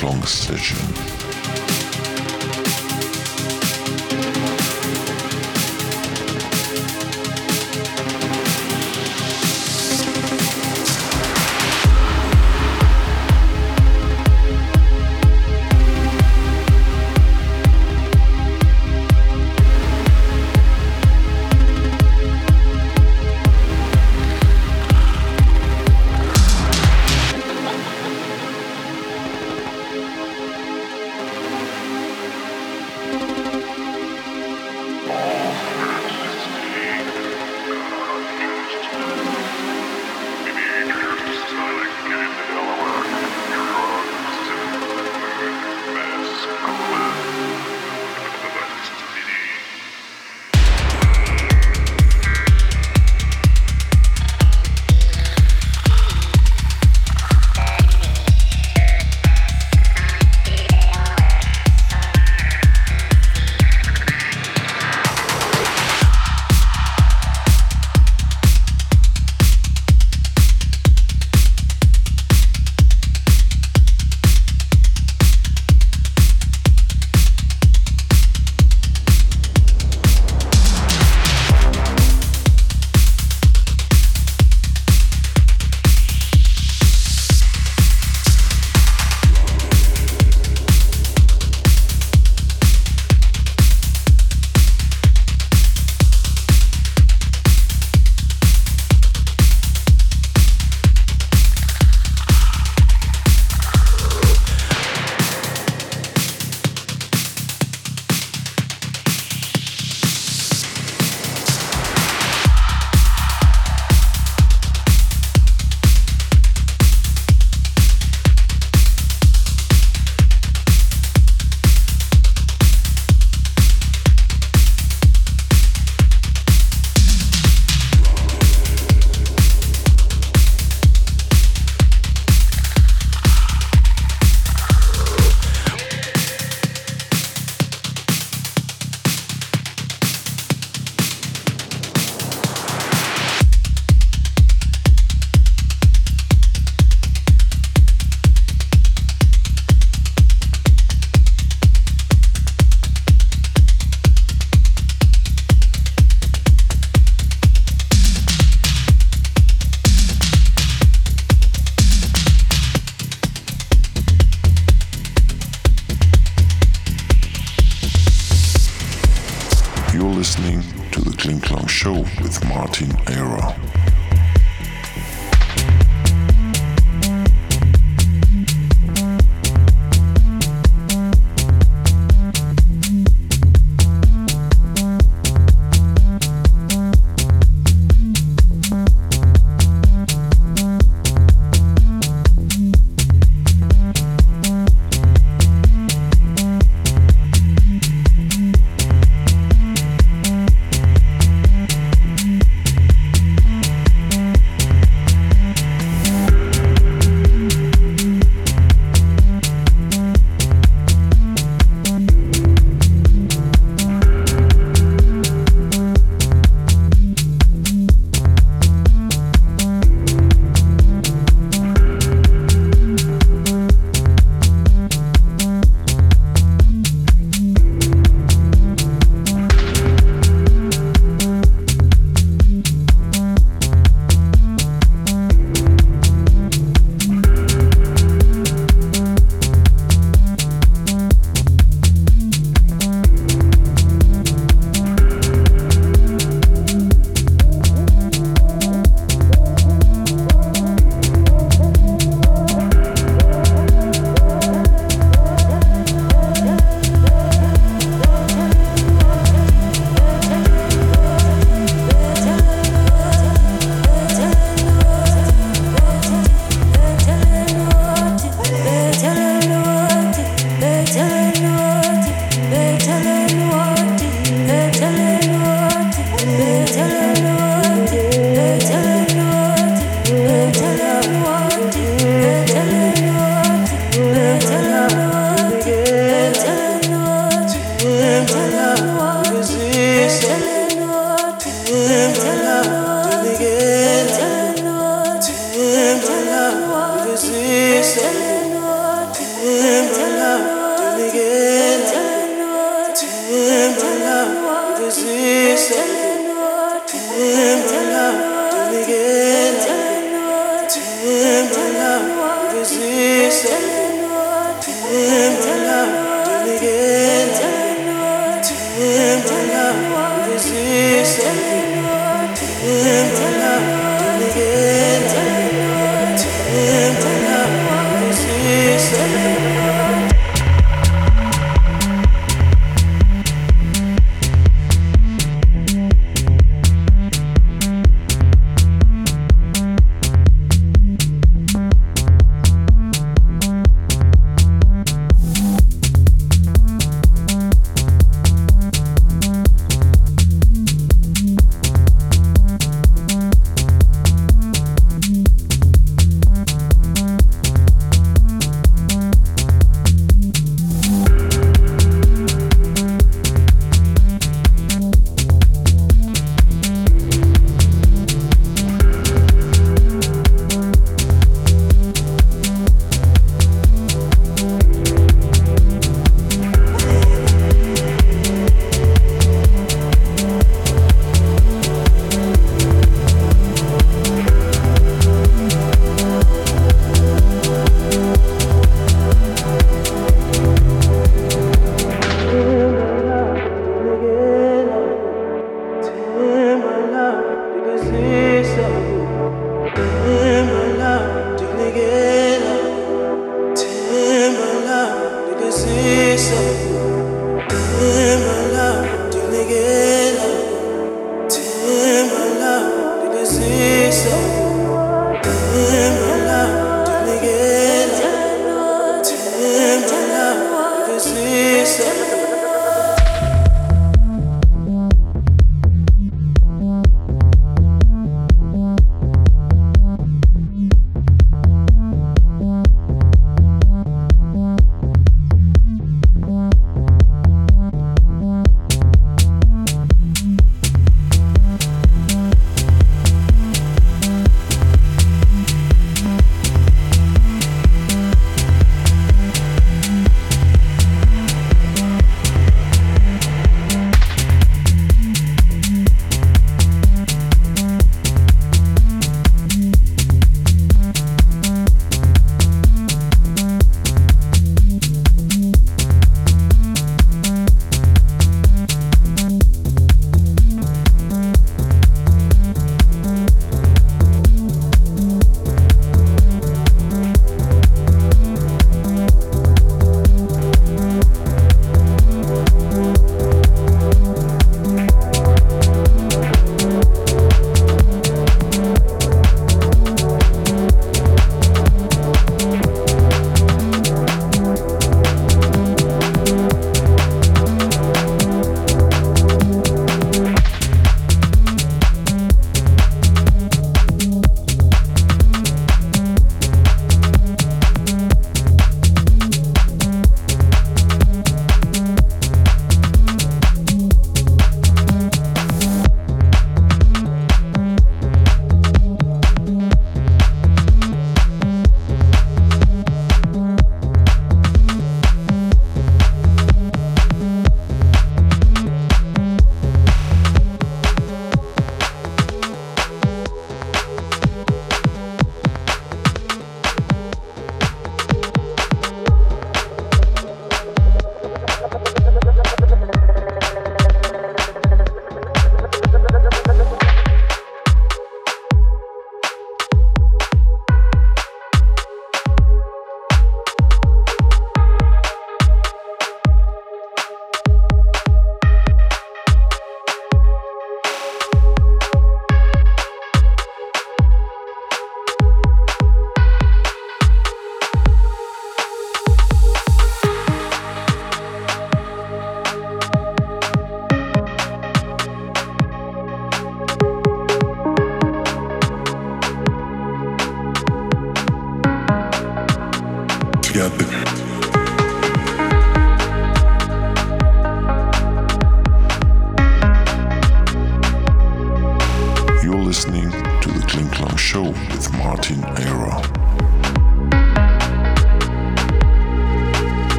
to the Kling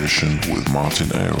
session with Martin Eyerer.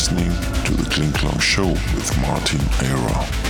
listening to The Kling Show with Martin Eyerer.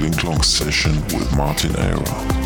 Kling Klong session with Martin Eyerer.